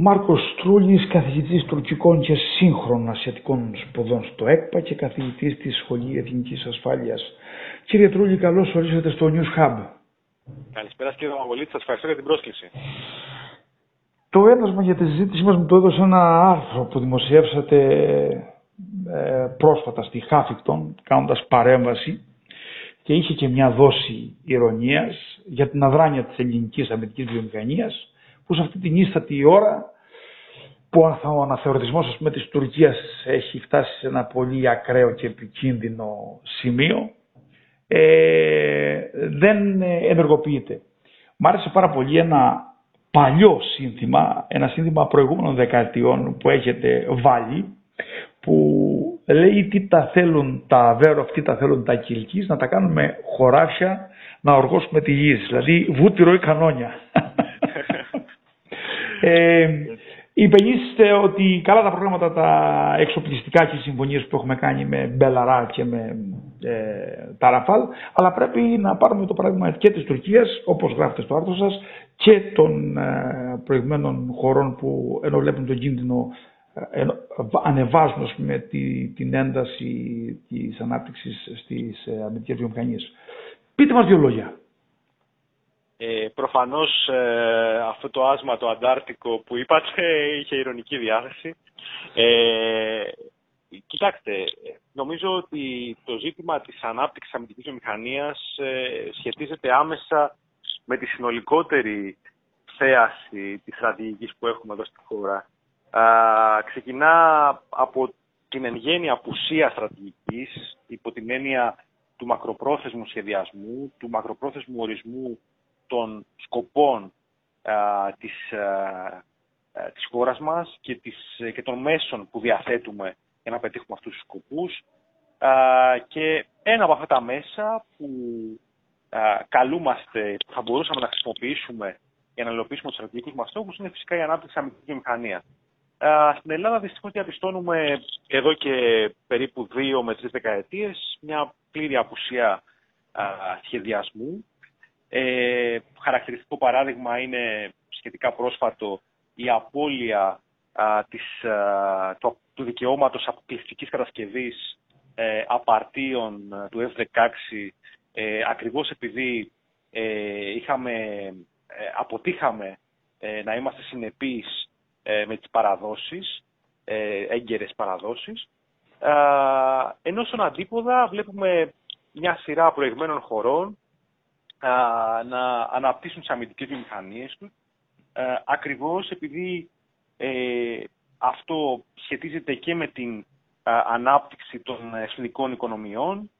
Μάρκος Τρούλης, καθηγητής τουρκικών και σύγχρονων ασιατικών σπουδών στο ΕΚΠΑ και καθηγητής της Σχολή Εθνικής Ασφάλειας. Κύριε Τρούλη, καλώς ορίσατε στο News Hub. Καλησπέρα κύριε Μαγολίτη, σας ευχαριστώ για την πρόσκληση. Το ένασμα για τη συζήτησή μας μου το έδωσε ένα άρθρο που δημοσιεύσατε ε, πρόσφατα στη Χάφικτον, κάνοντας παρέμβαση και είχε και μια δόση ηρωνίας για την αδράνεια της ελληνικής αμυντικής βιομηχανίας που σε αυτή την ίστατη ώρα που ο αναθεωρητισμός ας πούμε, της Τουρκίας έχει φτάσει σε ένα πολύ ακραίο και επικίνδυνο σημείο ε, δεν ενεργοποιείται. Μ' άρεσε πάρα πολύ ένα παλιό σύνθημα, ένα σύνθημα προηγούμενων δεκαετιών που έχετε βάλει που λέει τι τα θέλουν τα βέρο, τι τα θέλουν τα κυλκής, να τα κάνουμε χωράφια, να οργώσουμε τη γη. Δηλαδή βούτυρο ή κανόνια. Ε, υπαινίσσεστε ότι καλά τα προγράμματα τα εξοπλιστικά και οι συμφωνίες που έχουμε κάνει με Μπελαρά και με ε, τα Ραφάλ, αλλά πρέπει να πάρουμε το παράδειγμα και της Τουρκίας, όπως γράφετε στο άρθρο σας, και των ε, προηγουμένων χωρών που ενώ βλέπουν τον κίνδυνο ε, ανεβάζουν με τη, την ένταση της ανάπτυξης στις ε, αμυντικές βιομηχανίες. Πείτε μας δύο λόγια. Ε, προφανώς ε, αυτό το άσμα το αντάρτικο που είπατε είχε ηρωνική διάθεση. Ε, κοιτάξτε, νομίζω ότι το ζήτημα της ανάπτυξης αμυντικής βιομηχανίας ε, σχετίζεται άμεσα με τη συνολικότερη θέαση της στρατηγικής που έχουμε εδώ στη χώρα ξεκινά από την εν γέννη απουσία στρατηγικής, υπό την έννοια του μακροπρόθεσμου σχεδιασμού, του μακροπρόθεσμου ορισμού των σκοπών α, της, α, της χώρας μας και, της, και των μέσων που διαθέτουμε για να πετύχουμε αυτούς τους σκοπούς. και ένα από αυτά τα μέσα που καλούμαστε, που θα μπορούσαμε να χρησιμοποιήσουμε για να υλοποιήσουμε τους στρατηγικούς μας στόχους είναι φυσικά η ανάπτυξη αμυντική βιομηχανία. Στην Ελλάδα δυστυχώς διαπιστώνουμε εδώ και περίπου δύο με τρεις δεκαετίες μια πλήρη απουσία σχεδιασμού. Ε, χαρακτηριστικό παράδειγμα είναι σχετικά πρόσφατο η απώλεια της, του, του δικαιώματος αποκλειστικής κατασκευής ε, απαρτίων του F-16 ε, ακριβώς επειδή ε, είχαμε, ε, αποτύχαμε να είμαστε συνεπείς ε, με τις παραδόσεις, ε, έγκαιρες παραδόσεις. Ε, ενώ στον αντίποδα βλέπουμε μια σειρά προηγμένων χωρών να αναπτύσσουν τις αμυντικές βιομηχανίες τους, ακριβώς επειδή αυτό σχετίζεται και με την ανάπτυξη των εθνικών οικονομιών,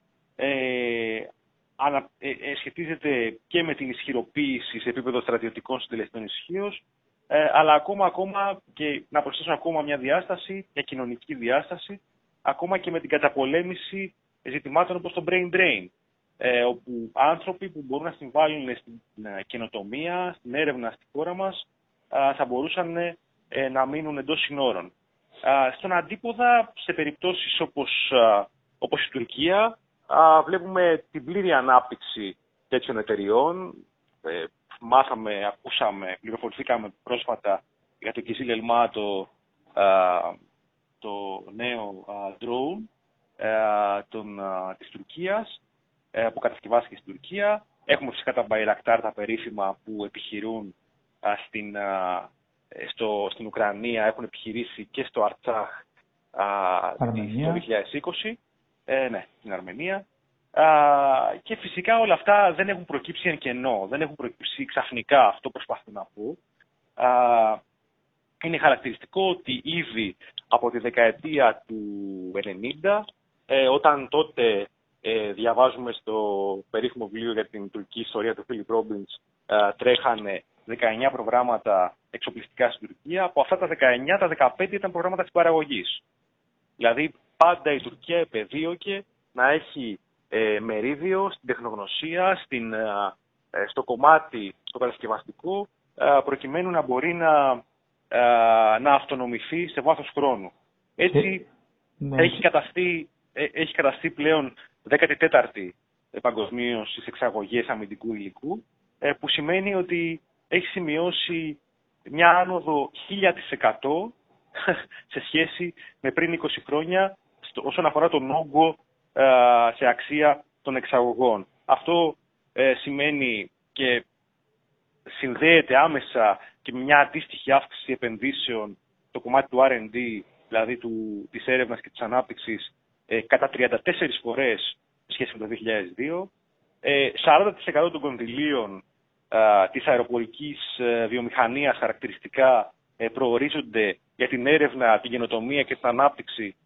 σχετίζεται και με την ισχυροποίηση σε επίπεδο στρατιωτικών συντελεστών ισχύως ε, αλλά ακόμα, ακόμα και να προσθέσω ακόμα μια διάσταση, μια κοινωνική διάσταση, ακόμα και με την καταπολέμηση ζητημάτων όπως το brain drain, ε, όπου άνθρωποι που μπορούν να συμβάλλουν στην ε, καινοτομία, στην έρευνα στη χώρα μας, ε, θα μπορούσαν ε, να μείνουν εντός συνόρων. Στον αντίποδα, σε περιπτώσεις όπως, όπως η Τουρκία, βλέπουμε την πλήρη ανάπτυξη τέτοιων εταιριών, μάθαμε, ακούσαμε, πληροφορηθήκαμε πρόσφατα για το Κιζίλ Ελμά, το, το νέο drone των, της Τουρκίας, ε, που κατασκευάστηκε στην Τουρκία. Έχουμε φυσικά τα Bayraktar, τα περίφημα που επιχειρούν στην, στο, στην Ουκρανία, έχουν επιχειρήσει και στο Αρτσάχ το 2020. Ε, ναι, στην Αρμενία και φυσικά όλα αυτά δεν έχουν προκύψει εν κενό, δεν έχουν προκύψει ξαφνικά, αυτό προσπαθώ να πω. είναι χαρακτηριστικό ότι ήδη από τη δεκαετία του 90, ε, όταν τότε ε, διαβάζουμε στο περίφημο βιβλίο για την τουρκική ιστορία του Φίλιπ Ρόμπινς, ε, τρέχανε 19 προγράμματα εξοπλιστικά στην Τουρκία. Από αυτά τα 19, τα 15 ήταν προγράμματα της παραγωγής. Δηλαδή πάντα η Τουρκία επεδίωκε να έχει ε, μερίδιο στην τεχνογνωσία, στην, ε, ε, στο κομμάτι το κατασκευαστικό, προκειμένου να μπορεί να, να αυτονομηθεί σε βάθος χρόνου. Έτσι, ναι. έχει, καταστεί, έχει καταστεί πλέον 14η παγκοσμίως στις εξαγωγές αμυντικού υλικού, που σημαίνει ότι έχει σημειώσει μια άνοδο 1000% σε σχέση με πριν 20 χρόνια όσον αφορά τον όγκο σε αξία των εξαγωγών. Αυτό ε, σημαίνει και συνδέεται άμεσα και με μια αντίστοιχη αύξηση επενδύσεων στο κομμάτι του R&D, δηλαδή του, της έρευνας και της ανάπτυξης, ε, κατά 34 φορές σχέση με το 2002. 40% ε, των κονδυλίων της αεροπορικής ε, βιομηχανίας χαρακτηριστικά ε, προορίζονται για την έρευνα, την γενοτομία και την ανάπτυξη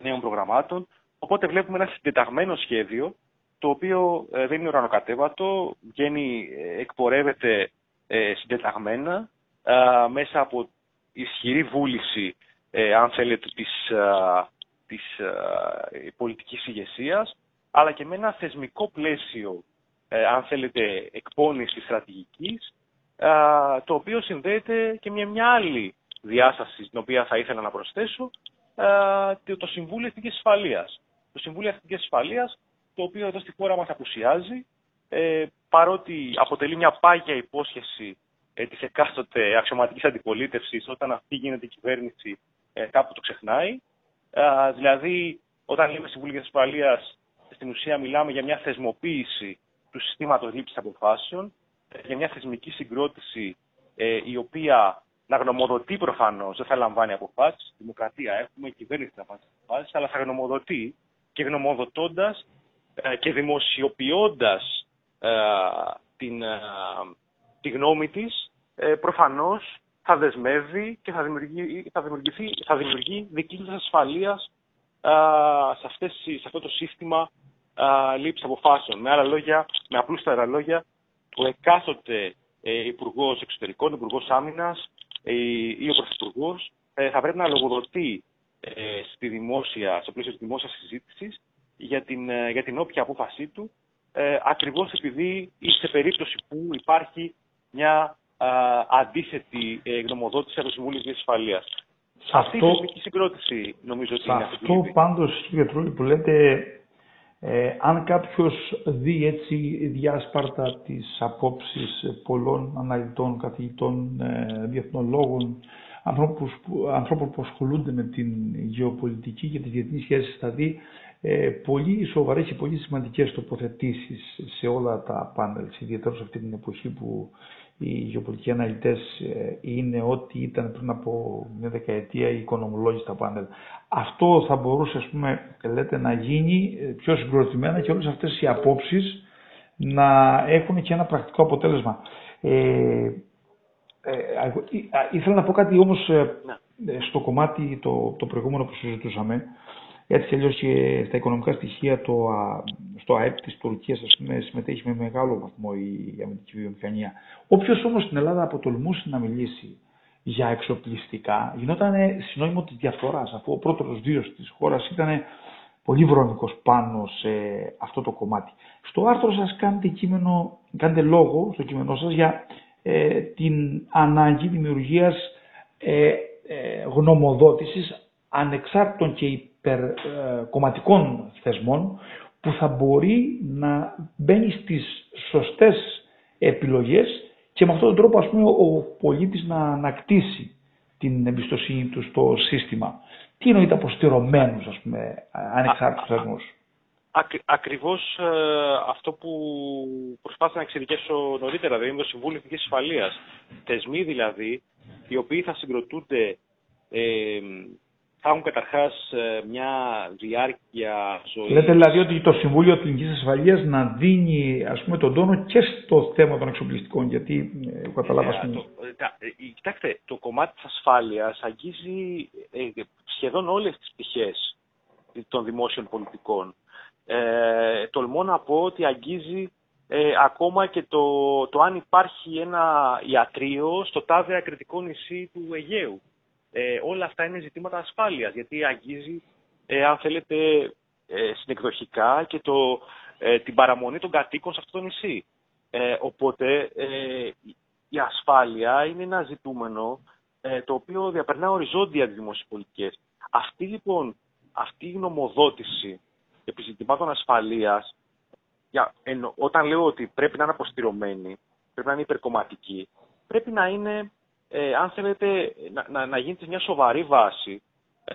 νέων προγραμμάτων. Οπότε βλέπουμε ένα συντεταγμένο σχέδιο, το οποίο δεν είναι ουρανοκατέβατο, βγαίνει, εκπορεύεται συντεταγμένα μέσα από ισχυρή βούληση, αν θέλετε, της, της πολιτικής ηγεσίας, αλλά και με ένα θεσμικό πλαίσιο, ε, αν θέλετε, εκπόνηση στρατηγικής, ε, το οποίο συνδέεται και με μια άλλη διάσταση, την οποία θα ήθελα να προσθέσω, ε, το Συμβούλιο Εθνικής Ασφαλείας. Το Συμβούλιο Εθνικής Ασφαλείας, το οποίο εδώ στη χώρα μας απουσιάζει, παρότι αποτελεί μια πάγια υπόσχεση της εκάστοτε αξιωματικής αντιπολίτευσης, όταν αυτή γίνεται η κυβέρνηση, κάπου το ξεχνάει. Δηλαδή, όταν λέμε Συμβούλιο Ασφαλείας, στην ουσία μιλάμε για μια θεσμοποίηση του συστήματος λήψης αποφάσεων, για μια θεσμική συγκρότηση ε, η οποία να γνωμοδοτεί προφανώς, δεν θα λαμβάνει αποφάσεις. Δημοκρατία έχουμε, η κυβέρνηση θα λαμβάνει αποφάσεις, αλλά θα γνωμοδοτεί και γνωμοδοτώντας ε, και δημοσιοποιώντας ε, την, ε, τη γνώμη της, ε, προφανώς θα δεσμεύει και θα δημιουργεί, θα δημιουργηθεί, θα δημιουργεί δικλείδες ασφαλείας σε, αυτές, σε αυτό το σύστημα λήψης αποφάσεων. Με άλλα λόγια, με απλούστερα λόγια, ο εκάστοτε ε, Υπουργός Εξωτερικών, Υπουργός Άμυνας ε, ή ο Πρωθυπουργός ε, θα πρέπει να λογοδοτεί ε, στη δημόσια, στο πλαίσιο της δημόσιας συζήτησης για την, ε, για την όποια απόφασή του, ε, ακριβώς επειδή σε περίπτωση που υπάρχει μια αντίθετη ε, γνωμοδότηση από το Συμβούλιο τη Ασφαλείας. Αυτή η θεσμική συγκρότηση νομίζω ότι είναι αυτό. Αυτό πάντως, κύριε Τρούλη, που λέτε ε, αν κάποιος δει έτσι διάσπαρτα τις απόψεις πολλών αναλυτών, καθηγητών, ε, διεθνολόγων, ανθρώπων που ασχολούνται με την γεωπολιτική και τις διεθνείς σχέσεις, θα δει ε, πολύ σοβαρές και πολύ σημαντικές τοποθετήσεις σε όλα τα πάνελ, ιδιαίτερα σε αυτή την εποχή που οι γεωπολιτικοί αναλυτές ε, είναι ό,τι ήταν πριν από μια δεκαετία οι οικονομολόγοι στα πάνελ. Αυτό θα μπορούσε, ας πούμε, λέτε, να γίνει ε, πιο συγκροτημένα και όλες αυτές οι απόψεις να έχουν και ένα πρακτικό αποτέλεσμα. Ε, ε, ήθελα να πω κάτι όμως ναι. στο κομμάτι το, το προηγούμενο που συζητούσαμε. Έτσι κι αλλιώς και στα οικονομικά στοιχεία το, στο ΑΕΠ της Τουρκίας ας πούμε, συμμετέχει με μεγάλο βαθμό η αμυντική βιομηχανία. Όποιος όμως στην Ελλάδα αποτολμούσε να μιλήσει για εξοπλιστικά γινόταν συνόημο της διαφθοράς αφού ο πρώτος βίος της χώρας ήταν πολύ βρονικός πάνω σε αυτό το κομμάτι. Στο άρθρο σας κάνετε, κείμενο, κάνετε λόγο στο κείμενό σας για ε, την ανάγκη δημιουργίας ε, ε, γνωμοδότησης ανεξάρτητων και υπερκομματικών θεσμών που θα μπορεί να μπαίνει στις σωστές επιλογές και με αυτόν τον τρόπο ας πούμε, ο πολίτης να ανακτήσει την εμπιστοσύνη του στο σύστημα. Τι εννοείται αποστηρωμένους, ας πούμε, ανεξάρτητους θεσμούς; ακριβώς ε, αυτό που προσπάθησα να εξειδικεύσω νωρίτερα, δηλαδή το Συμβούλιο Εθνικής Ασφαλείας. Θεσμοί δηλαδή, οι οποίοι θα συγκροτούνται ε, θα έχουν καταρχάς ε, μια διάρκεια ζωής. Λέτε δηλαδή ότι το Συμβούλιο Εθνικής Ασφαλείας να δίνει ας πούμε, τον τόνο και στο θέμα των εξοπλιστικών, γιατί ε, καταλάβα. Ε, το, ε, κοιτάξτε, το κομμάτι της ασφάλειας αγγίζει ε, σχεδόν όλες τις πτυχές των δημόσιων πολιτικών. Ε, τολμώ να πω ότι αγγίζει ακόμα και το, το αν υπάρχει ένα ιατρείο στο τάδε ακριτικό νησί του Αιγαίου ε, όλα αυτά είναι ζητήματα ασφάλειας, γιατί αγγίζει, ε, αν θέλετε, ε, συνεκδοχικά και το, ε, την παραμονή των κατοίκων σε αυτό το νησί. Ε, οπότε η ασφάλεια είναι ένα ζητούμενο το οποίο διαπερνά οριζόντια τις δημόσιες πολιτικές. Αυτή λοιπόν, αυτή η γνωμοδότηση επί ζητημάτων ασφαλείας, για, όταν λέω ότι πρέπει να είναι αποστηρωμένη, πρέπει να είναι υπερκομματική, πρέπει να είναι ε, αν θέλετε να, να, να γίνετε μια σοβαρή βάση, ε,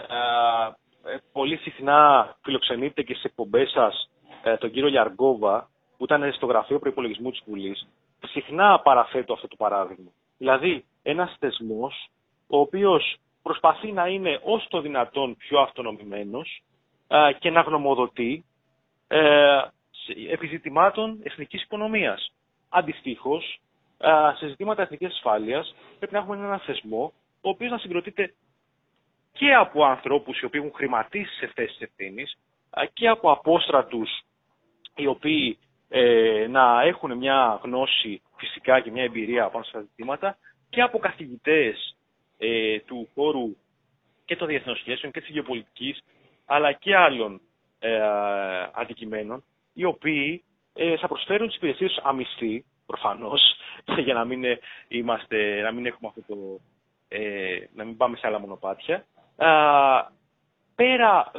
ε, πολύ συχνά φιλοξενείτε και σε εκπομπές σας ε, τον κύριο Λιαργκόβα, που ήταν στο γραφείο προπολογισμού της Βουλής, συχνά παραθέτω αυτό το παράδειγμα. Δηλαδή, ένας θεσμός ο οποίος προσπαθεί να είναι όσο το δυνατόν πιο αυτονομημένος ε, και να γνωμοδοτεί ε, επιζητημάτων εθνικής οικονομίας. Αντιστοίχως, σε ζητήματα εθνικής ασφάλειας πρέπει να έχουμε ένα θεσμό ο οποίος να συγκροτείται και από ανθρώπους οι οποίοι έχουν χρηματίσει σε θέσεις ευθύνης και από απόστρατους οι οποίοι ε, να έχουν μια γνώση φυσικά και μια εμπειρία πάνω στα ζητήματα και από καθηγητές ε, του χώρου και των διεθνών σχέσεων και της γεωπολιτικής αλλά και άλλων ε, αντικειμένων οι οποίοι ε, θα προσφέρουν τις υπηρεσίες αμυστή προφανώς για να μην, είμαστε, να μην έχουμε αυτό το, ε, να μην πάμε σε άλλα μονοπάτια πέρα,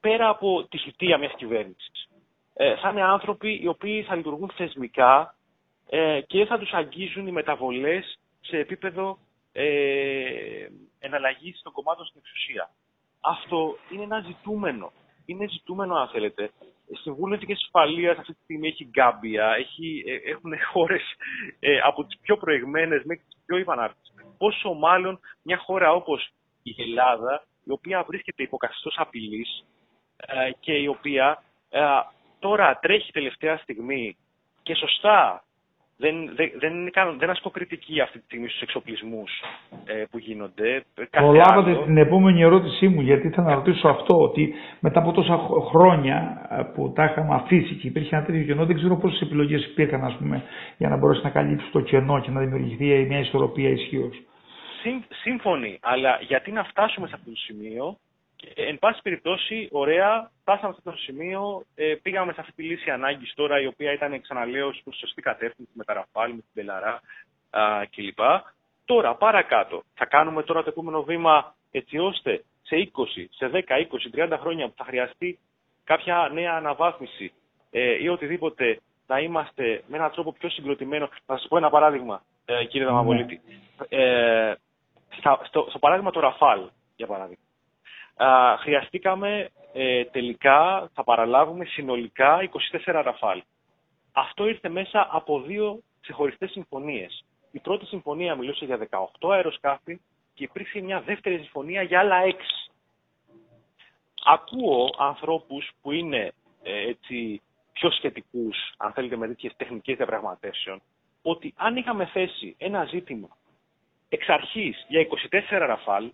πέρα από τη θητεία μιας κυβέρνησης. Ε, θα είναι άνθρωποι οι οποίοι θα λειτουργούν θεσμικά ε, και θα τους αγγίζουν οι μεταβολές σε επίπεδο ε, εναλλαγής των κομμάτων στην εξουσία. Αυτό είναι ένα ζητούμενο. Είναι ζητούμενο, αν θέλετε. Συμβούλιο Εθνική Ασφαλεία αυτή τη στιγμή έχει Γκάμπια, έχει, ε, έχουν χώρες ε, από τις πιο προηγμένες μέχρι τις πιο υπανάρτητε. Πόσο μάλλον μια χώρα όπως η Ελλάδα, η οποία βρίσκεται υπό καθεστώς απειλής ε, και η οποία ε, τώρα τρέχει τελευταία στιγμή και σωστά δεν, δεν, δεν, κάνω, δεν ασκώ κριτική αυτή τη στιγμή στους εξοπλισμούς ε, που γίνονται. Προλάβατε άλλο... την επόμενη ερώτησή μου, γιατί ήθελα να ρωτήσω αυτό, ότι μετά από τόσα χρόνια ε, που τα είχαμε αφήσει και υπήρχε ένα τέτοιο κενό, δεν ξέρω πόσες επιλογές υπήρχαν, ας πούμε, για να μπορέσει να καλύψει το κενό και να δημιουργηθεί μια ισορροπία ισχύως. Σύμφωνοι, αλλά γιατί να φτάσουμε σε αυτό το σημείο και, εν πάση περιπτώσει, ωραία, φτάσαμε σε αυτό το σημείο, ε, πήγαμε σε αυτή τη λύση ανάγκης τώρα, η οποία ήταν, ξαναλέω, προς σωστή κατεύθυνση με τα Ραφάλ, με την Πελαρά κλπ. Τώρα, παρακάτω, θα κάνουμε τώρα το επόμενο βήμα έτσι ώστε σε 20, σε 10, 20, 30 χρόνια που θα χρειαστεί κάποια νέα αναβάθμιση ε, ή οτιδήποτε να είμαστε με έναν τρόπο πιο συγκροτημένο. Θα σας πω ένα παράδειγμα, ε, κύριε Δαμαβολίτη. Ναι. Ε, στο, στο παράδειγμα του Ραφάλ, για παράδειγμα χρειαστήκαμε ε, τελικά, θα παραλάβουμε συνολικά 24 ραφάλ. Αυτό ήρθε μέσα από δύο ξεχωριστές συμφωνίες. Η πρώτη συμφωνία μιλούσε για 18 αεροσκάφη και υπήρξε μια δεύτερη συμφωνία για άλλα 6. Ακούω ανθρώπους που είναι ε, έτσι, πιο σχετικούς, αν θέλετε, με τέτοιες τεχνικές διαπραγματεύσεων, ότι αν είχαμε θέσει ένα ζήτημα εξ αρχής για 24 ραφάλ,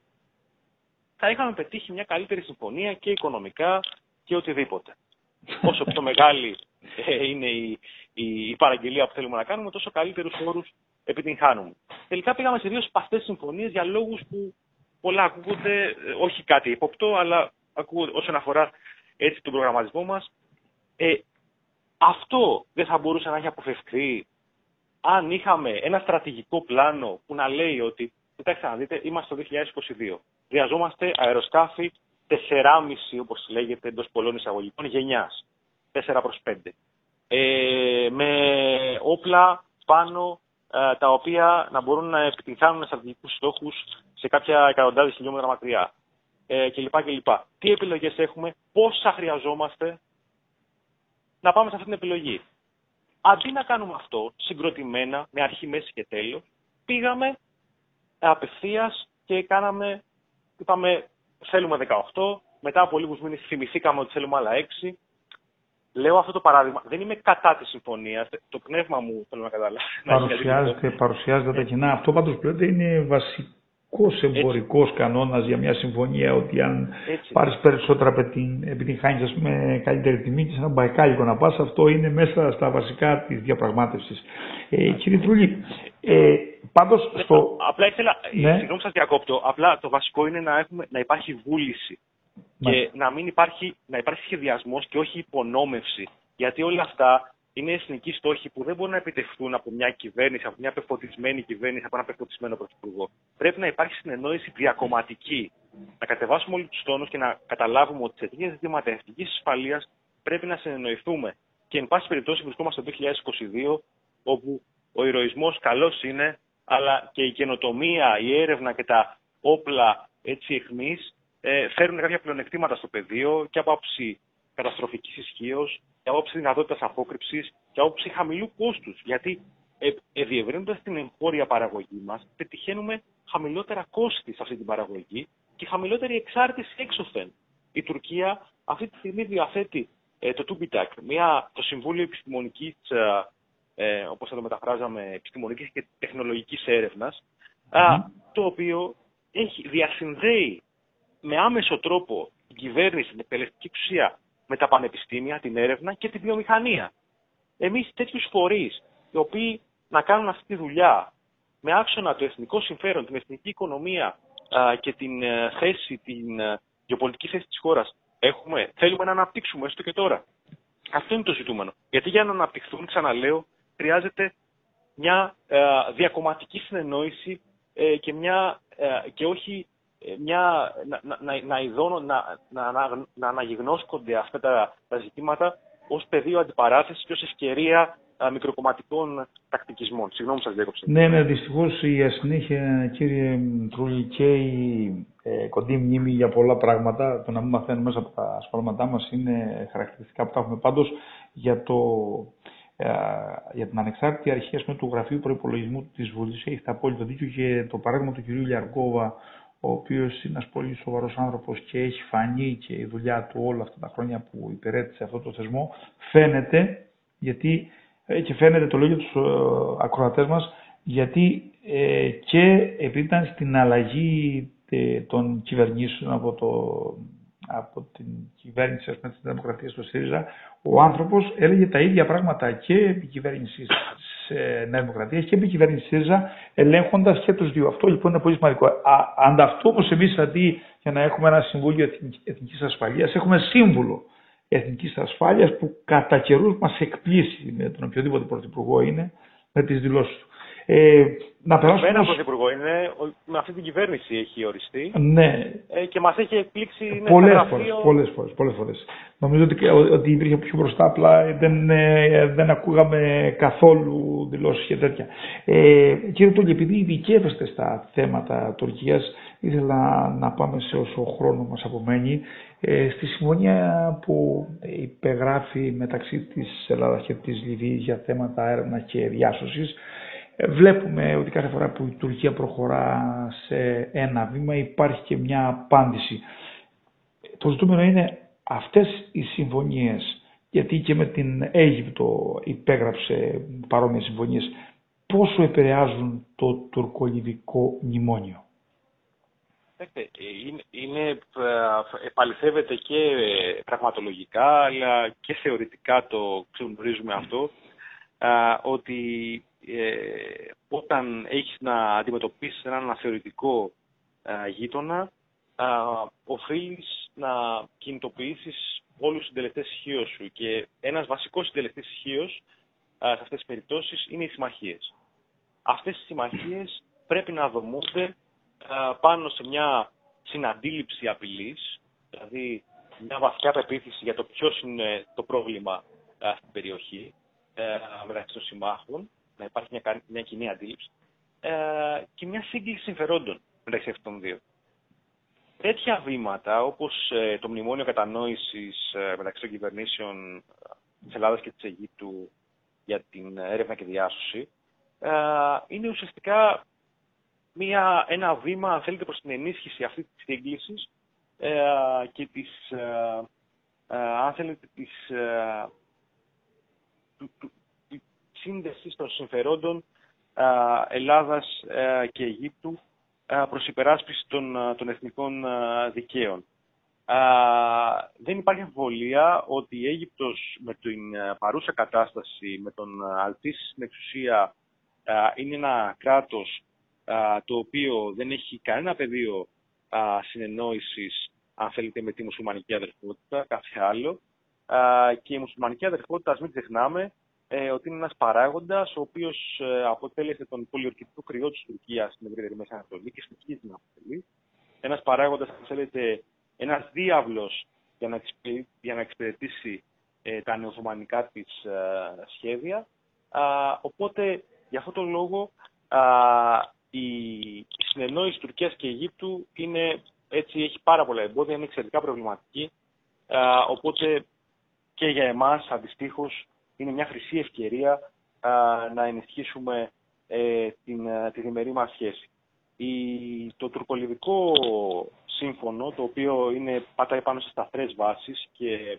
θα είχαμε πετύχει μια καλύτερη συμφωνία και οικονομικά και οτιδήποτε. Όσο πιο μεγάλη ε, είναι η, η, η, παραγγελία που θέλουμε να κάνουμε, τόσο καλύτερους όρους επιτυγχάνουμε. Τελικά πήγαμε σε δύο σπαστέ συμφωνίες για λόγους που πολλά ακούγονται, ε, όχι κάτι υποπτό, αλλά ακούγονται όσον αφορά έτσι τον προγραμματισμό μας. Ε, αυτό δεν θα μπορούσε να έχει αποφευχθεί αν είχαμε ένα στρατηγικό πλάνο που να λέει ότι, κοιτάξτε να δείτε, είμαστε το 2022 χρειαζόμαστε αεροσκάφη 4,5 όπως λέγεται εντός πολλών εισαγωγικών γενιάς. 4 προς 5. Ε, με όπλα πάνω ε, τα οποία να μπορούν να επιτυγχάνουν στρατηγικούς στόχους σε κάποια εκατοντάδες χιλιόμετρα μακριά ε, κλπ. κλπ. Τι επιλογές έχουμε, πόσα χρειαζόμαστε να πάμε σε αυτή την επιλογή. Αντί να κάνουμε αυτό συγκροτημένα, με αρχή, μέση και τέλος, πήγαμε απευθείας και κάναμε είπαμε θέλουμε 18, μετά από λίγους μήνες θυμηθήκαμε ότι θέλουμε άλλα 6. Λέω αυτό το παράδειγμα. Δεν είμαι κατά της συμφωνίας. Το πνεύμα μου θέλω να καταλάβω. Παρουσιάζεται, παρουσιάζεται τα κοινά. Αυτό πάντως πλέον είναι βασικός εμπορικός κανόνας για μια συμφωνία ότι αν πάρεις περισσότερα επιτυγχάνεις με καλύτερη τιμή και σε ένα μπαϊκάλικο να πας, αυτό είναι μέσα στα βασικά της διαπραγμάτευσης. Ε, κύριε Τρουλή, ε, Πάντως ναι, στο. Απλά ήθελα. Ναι. Συγγνώμη, σας διακόπτω. Απλά το βασικό είναι να, έχουμε, να υπάρχει βούληση. Και να μην υπάρχει, να υπάρχει σχεδιασμός και όχι υπονόμευση. Γιατί όλα αυτά είναι εθνικοί στόχοι που δεν μπορούν να επιτευχθούν από μια κυβέρνηση, από μια πεφωτισμένη κυβέρνηση, από ένα πεφωτισμένο πρωθυπουργό. Πρέπει να υπάρχει συνεννόηση διακομματική. Να κατεβάσουμε όλους τους τόνους και να καταλάβουμε ότι σε τέτοια ζητήματα εθνικής ασφαλείας πρέπει να συνεννοηθούμε. Και εν πάση περιπτώσει βρισκόμαστε το 2022, όπου ο ηρωισμός καλός είναι, αλλά και η καινοτομία, η έρευνα και τα όπλα έτσι εχμής ε, φέρουν κάποια πλεονεκτήματα στο πεδίο και από άψη καταστροφικής ισχύως, και από άψη δυνατότητας απόκρυψης και από άψη χαμηλού κόστους. Γιατί ε, ε, την εγχώρια παραγωγή μας, πετυχαίνουμε χαμηλότερα κόστη σε αυτή την παραγωγή και χαμηλότερη εξάρτηση έξωθεν. Η Τουρκία αυτή τη στιγμή διαθέτει ε, το TUBITAC, μια, το Συμβούλιο Επιστημονικής, ε, ε, όπως θα το μεταφράζαμε, επιστημονικής και τεχνολογικής το οποίο έχει, διασυνδέει με άμεσο τρόπο την κυβέρνηση, την εκτελεστική εξουσία με τα πανεπιστήμια, την έρευνα και τη βιομηχανία. Εμείς τέτοιους φορείς, οι οποίοι να κάνουν αυτή τη δουλειά με άξονα το εθνικό συμφέρον, την εθνική οικονομία και την ε, θέση, την ε, γεωπολιτική θέση της χώρας, έχουμε, θέλουμε να αναπτύξουμε έστω και τώρα. Αυτό είναι το ζητούμενο. Γιατί για να αναπτυχθούν, ξαναλέω, χρειάζεται μια ε, διακομματική συνεννόηση και, μια, και όχι μια, να, να, να, να, να, να αναγυγνώσκονται αυτά τα, τα ζητήματα ως πεδίο αντιπαράθεσης και ως ευκαιρία μικροκομματικών τακτικισμών. Συγγνώμη που σας διέκοψα. Ναι, ναι, δυστυχώς η ασυνέχεια, κύριε Τρούλη, και η ε, κοντή μνήμη για πολλά πράγματα, το να μην μαθαίνουμε μέσα από τα ασφάλματά μας είναι χαρακτηριστικά που τα έχουμε. Πάντως, για, το, ε, για την ανεξάρτητη αρχή του Γραφείου Προπολογισμού της Βουλής έχει τα απόλυτο δίκιο και το παράδειγμα του κυρίου Λιαρκόβα, ο οποίος είναι ένας πολύ σοβαρός άνθρωπος και έχει φανεί και η δουλειά του όλα αυτά τα χρόνια που υπηρέτησε αυτό το θεσμό, φαίνεται γιατί ε, και φαίνεται το λόγιο τους ε, ακροατές μας γιατί ε, και επειδή ήταν στην αλλαγή των κυβερνήσεων από, το, από την κυβέρνηση ας πούμε, της Δημοκρατίας του ΣΥΡΙΖΑ, ο άνθρωπος έλεγε τα ίδια πράγματα και επί κυβέρνησης της Νέας Δημοκρατίας και επί κυβέρνησης ΣΥΡΙΖΑ, ελέγχοντας και τους δύο. Αυτό λοιπόν είναι πολύ σημαντικό. ανταυτού όμως εμείς αντί για να έχουμε ένα Συμβούλιο Εθνικής Ασφαλείας, έχουμε σύμβουλο εθνικής ασφάλειας που κατά καιρούς μας εκπλήσει με τον οποιοδήποτε πρωθυπουργό είναι με τις δηλώσεις του. Ε, να περάσουμε... Ένα πρωθυπουργό είναι, με αυτή την κυβέρνηση έχει οριστεί ναι. ε, και μας έχει εκπλήξει πολλές φορές, γραφείο... πολλές φορές, πολλές φορές. Νομίζω ότι, ότι υπήρχε πιο μπροστά, απλά δεν, ε, δεν ακούγαμε καθόλου δηλώσεις και τέτοια. Ε, κύριε Τόλη, επειδή ειδικεύεστε στα θέματα Τουρκίας, ήθελα να πάμε σε όσο χρόνο μας απομένει ε, στη συμφωνία που υπεγράφει μεταξύ της Ελλάδας και της Λιβύης για θέματα έρευνας και διάσωσης ε, βλέπουμε ότι κάθε φορά που η Τουρκία προχωρά σε ένα βήμα υπάρχει και μια απάντηση. Το ζητούμενο είναι αυτές οι συμφωνίες, γιατί και με την Αίγυπτο υπέγραψε παρόμοιες συμφωνίες, πόσο επηρεάζουν το τουρκολιβικό μνημόνιο; Είναι, είναι, ε, επαληθεύεται και πραγματολογικά αλλά και θεωρητικά το ξεγνωρίζουμε αυτό ότι ε, όταν έχεις να αντιμετωπίσεις έναν αναθεωρητικό ε, γείτονα ε, οφείλεις να κινητοποιήσεις όλους τους συντελεστές ισχύως σου και ένας βασικός συντελεστής ισχύως σε αυτές τις περιπτώσεις είναι οι συμμαχίες. Αυτές οι συμμαχίες πρέπει να δομούνται πάνω σε μια συναντήληψη απειλής, δηλαδή μια βαθιά πεποίθηση για το ποιος είναι το πρόβλημα στην περιοχή μεταξύ των συμμάχων, να υπάρχει μια, μια κοινή αντίληψη και μια σύγκληση συμφερόντων μεταξύ αυτών των δύο. Τέτοια βήματα, όπως ε, το μνημόνιο κατανόησης ε, μεταξύ των κυβερνήσεων της Ελλάδας και της Αιγύπτου για την έρευνα και διάσωση, είναι ουσιαστικά μια, ένα βήμα, αν θέλετε, προς την ενίσχυση αυτής της σύγκλησης ε, και της, ε, ε, αν θέλετε, της, ε, του, του, σύνδεσης των συμφερόντων Ελλάδας και Αιγύπτου προς υπεράσπιση των, των εθνικών δικαίων. Δεν υπάρχει αμφιβολία ότι η Αίγυπτος με την παρούσα κατάσταση, με τον Αλτής στην εξουσία, είναι ένα κράτος το οποίο δεν έχει κανένα πεδίο συνεννόησης, αν θέλετε, με τη μουσουλμανική αδερφότητα, κάθε άλλο. Και η μουσουλμανική αδερφότητα, ας μην ξεχνάμε, ε, ότι είναι ένας παράγοντας ο οποίος ε, αποτέλεσε τον πολιορκητικό κρυό της Τουρκίας στην ευρύτερη Μέση Ανατολή και συνεχίζει να αποτελεί. Ένας παράγοντας, αν θέλετε, ένας διάβλος για να, για να εξυπηρετήσει ε, τα νεοθωμανικά της σχέδια. οπότε, για αυτόν τον λόγο, η, η συνεννόηση Τουρκίας και Αιγύπτου είναι, έτσι, έχει πάρα πολλά εμπόδια, είναι εξαιρετικά προβληματική. οπότε και για εμάς αντιστοίχως είναι μια χρυσή ευκαιρία να ενισχύσουμε ε, την, τη διμερή μας σχέση. Η, το τουρκολιβικό σύμφωνο, το οποίο είναι, πατάει πάνω σε σταθρές βάσεις και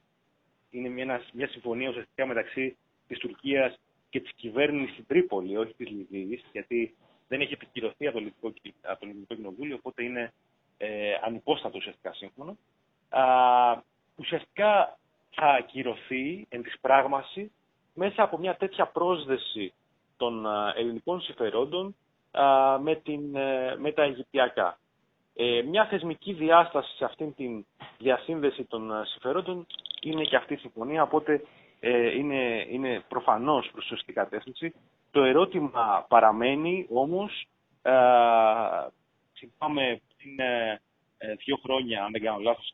είναι μια, μια συμφωνία ουσιαστικά μεταξύ της Τουρκίας και της κυβέρνησης στην Τρίπολη, όχι της Λιβύης, γιατί δεν έχει επικυρωθεί από το Ελληνικό, από το Κοινοβούλιο, οπότε είναι ε, ανυπόστατο ουσιαστικά σύμφωνο. Α, ουσιαστικά θα ακυρωθεί εν της πράγμασης μέσα από μια τέτοια πρόσδεση των ελληνικών συμφερόντων με, την, ε, με τα Αιγυπτιακά. Ε, μια θεσμική διάσταση σε αυτήν την διασύνδεση των συμφερόντων είναι και αυτή η συμφωνία, οπότε ε, είναι, είναι προφανώς προς σωστή κατεύθυνση. Το ερώτημα παραμένει όμως, ε, θυμάμαι πριν δύο χρόνια, αν δεν κάνω λάθος,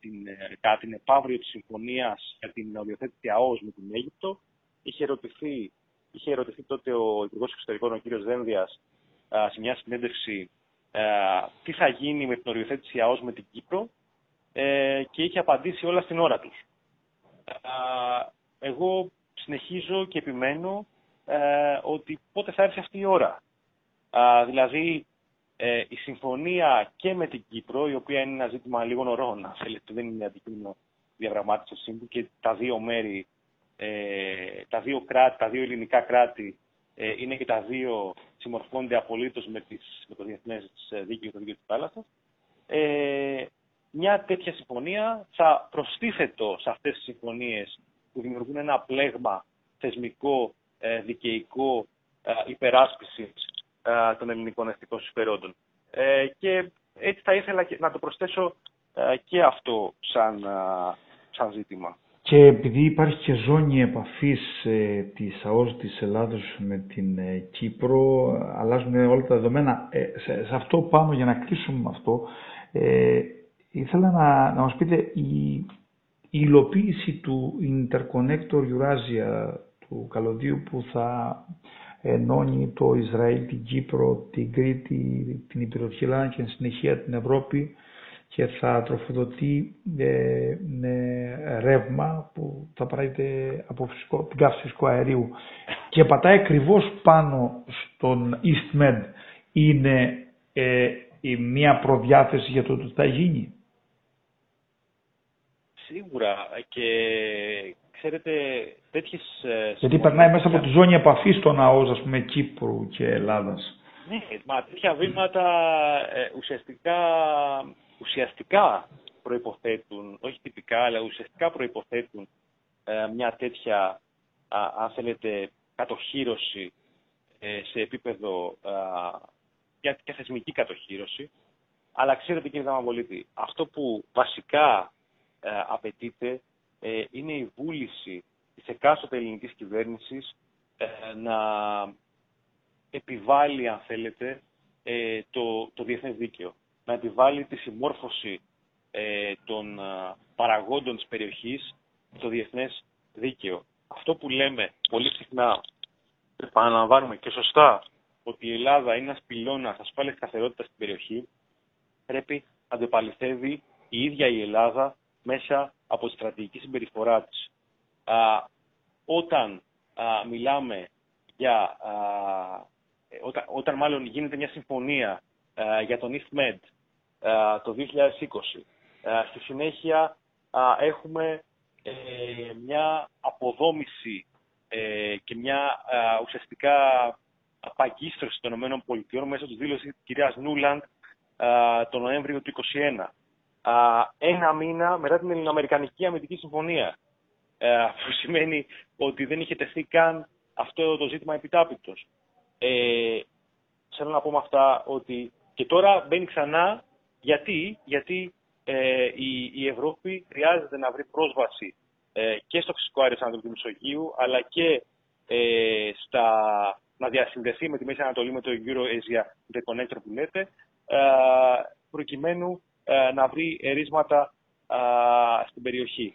την, κατά την επαύριο της συμφωνίας για την οριοθέτηση ΑΟΣ με την Αίγυπτο, είχε ερωτηθεί, είχε ερωτηθεί τότε ο Υπουργός Εξωτερικών, ο κ. Δένδιας, σε μια συνέντευξη τι θα γίνει με την οριοθέτηση ΑΟΣ με την Κύπρο ε, και είχε απαντήσει όλα στην ώρα τους. Εγώ συνεχίζω και επιμένω ε, ότι πότε θα έρθει αυτή η ώρα. Δηλαδή, ε, η συμφωνία και με την Κύπρο, η οποία είναι ένα ζήτημα λίγων ωρών, αν θέλετε, δεν είναι αντικείμενο διαπραγμάτευση και τα δύο μέρη ε, τα δύο κράτη, τα δύο ελληνικά κράτη ε, είναι και τα δύο συμμορφώνται απολύτως με, τις, με το Διεθνές Δίκαιο και το Δίκαιο της Θάλασσας. Ε, μια τέτοια συμφωνία θα προστίθετο σε αυτές τις συμφωνίες που δημιουργούν ένα πλέγμα θεσμικό, ε, δικαιικό, ε, υπεράσπισης ε, των ελληνικών εθνικών συμφερόντων. Ε, και έτσι θα ήθελα να το προσθέσω και αυτό σαν, σαν ζήτημα. Και επειδή υπάρχει και ζώνη επαφής ε, της ΑΟΣ της Ελλάδος με την ε, Κύπρο, αλλάζουν όλα τα δεδομένα. Ε, σε, αυτό πάμε για να κλείσουμε με αυτό. Ε, ήθελα να, να μας πείτε η, η υλοποίηση του Interconnector Eurasia, του καλωδίου που θα ενώνει το Ισραήλ, την Κύπρο, την Κρήτη, την Υπηρετική Ελλάδα και συνεχεία την Ευρώπη, και θα τροφοδοτεί ε, με ρεύμα που θα παράγεται από φυσικό, την καύση φυσικού αερίου και πατάει ακριβώς πάνω στον EastMed είναι ε, η μία προδιάθεση για το ότι θα γίνει. Σίγουρα και ξέρετε τέτοιες... Ε, Γιατί περνάει μέσα από τη ζώνη επαφής των ΑΟΣ, ας πούμε, Κύπρου και Ελλάδας. Ναι, μα τέτοια βήματα ε, ουσιαστικά ουσιαστικά προϋποθέτουν, όχι τυπικά, αλλά ουσιαστικά προϋποθέτουν ε, μια τέτοια, αν θέλετε, κατοχύρωση ε, σε επίπεδο για, και θεσμική κατοχύρωση. Αλλά ξέρετε κύριε Δαμαβολίτη, αυτό που βασικά ε, απαιτείται είναι η βούληση της εκάστοτε ελληνικής κυβέρνησης να επιβάλλει, αν θέλετε, το, το διεθνές δίκαιο να επιβάλλει τη συμμόρφωση ε, των ε, παραγόντων της περιοχής το διεθνές δίκαιο. Αυτό που λέμε πολύ συχνά, επαναλαμβάνουμε και σωστά, ότι η Ελλάδα είναι ένας πυλώνας ασφάλειας και σταθερότητας στην περιοχή, πρέπει να το επαληθεύει η ίδια η Ελλάδα μέσα από τη στρατηγική συμπεριφορά της. Α, όταν α, μιλάμε για... Ε, όταν, όταν μάλλον γίνεται μια συμφωνία για τον EastMed ε, το 2020. Ε, στη συνέχεια έχουμε ε, μια αποδόμηση και μια ουσιαστικά απαγκίστρωση των ΗΠΑ μέσα του δήλωσης της κυρίας Νούλαντ το Νοέμβριο του 2021. Ένα μήνα μετά την Ελληνοαμερικανική Αμυντική Συμφωνία, που σημαίνει ότι δεν είχε τεθεί καν αυτό το ζήτημα επιτάπητος. Ε, θέλω να πω με αυτά ότι και τώρα μπαίνει ξανά γιατί, Γιατί ε, η, η Ευρώπη χρειάζεται να βρει πρόσβαση ε, και στο φυσικό αέριο της του Μεσογείου, αλλά και ε, στα, να διασυνδεθεί με τη Μέση Ανατολή με το Euro Asia Connector που λέτε, ε, προκειμένου ε, να βρει ερίσματα στην περιοχή.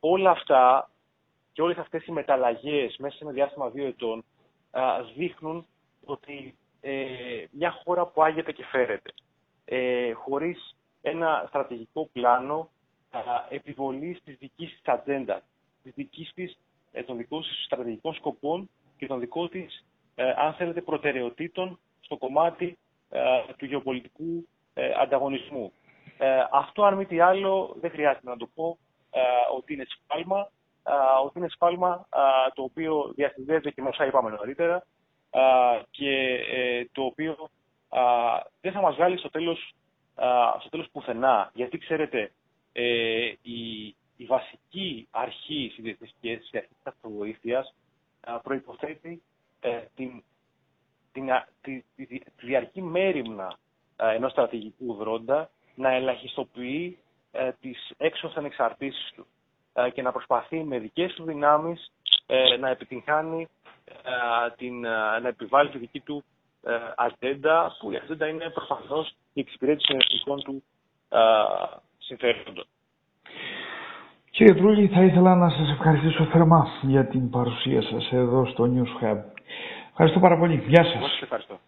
Όλα αυτά και όλες αυτές οι μεταλλαγές μέσα σε ένα διάστημα δύο ετών δείχνουν ότι ε, μια χώρα που άγεται και φέρεται, ε, χωρίς ένα στρατηγικό πλάνο ε, επιβολής της δικής της ατζέντα, της δικής της, ε, των δικών της στρατηγικών σκοπών και των δικών της, ε, αν θέλετε, προτεραιοτήτων στο κομμάτι ε, του γεωπολιτικού ε, ανταγωνισμού. αυτό, αν μη τι άλλο, δεν χρειάζεται να το πω, ότι είναι σφάλμα, ότι είναι σφάλμα το οποίο διασυνδέεται και με όσα είπαμε νωρίτερα και το οποίο δεν θα μας βγάλει στο τέλος, στο τέλος πουθενά. Γιατί, ξέρετε, η, η βασική αρχή στις διεθνικές αρχή της αυτοβοήθειας προϋποθέτει ε, την, την, τη, τη, τη, διαρκή μέρημνα ε, ενός στρατηγικού δρόντα να ελαχιστοποιεί ε, τις έξωθεν εξαρτήσεις του ε, και να προσπαθεί με δικές του δυνάμεις ε, να επιτυγχάνει την, να επιβάλλει τη δική του ατζέντα που η ατζέντα είναι προφανώς η εξυπηρέτηση των εθνικών του συμφέροντων. Κύριε Τρούλη, θα ήθελα να σας ευχαριστήσω θερμά για την παρουσία σας εδώ στο News Hub. Ευχαριστώ πάρα πολύ. Γεια σας. ευχαριστώ.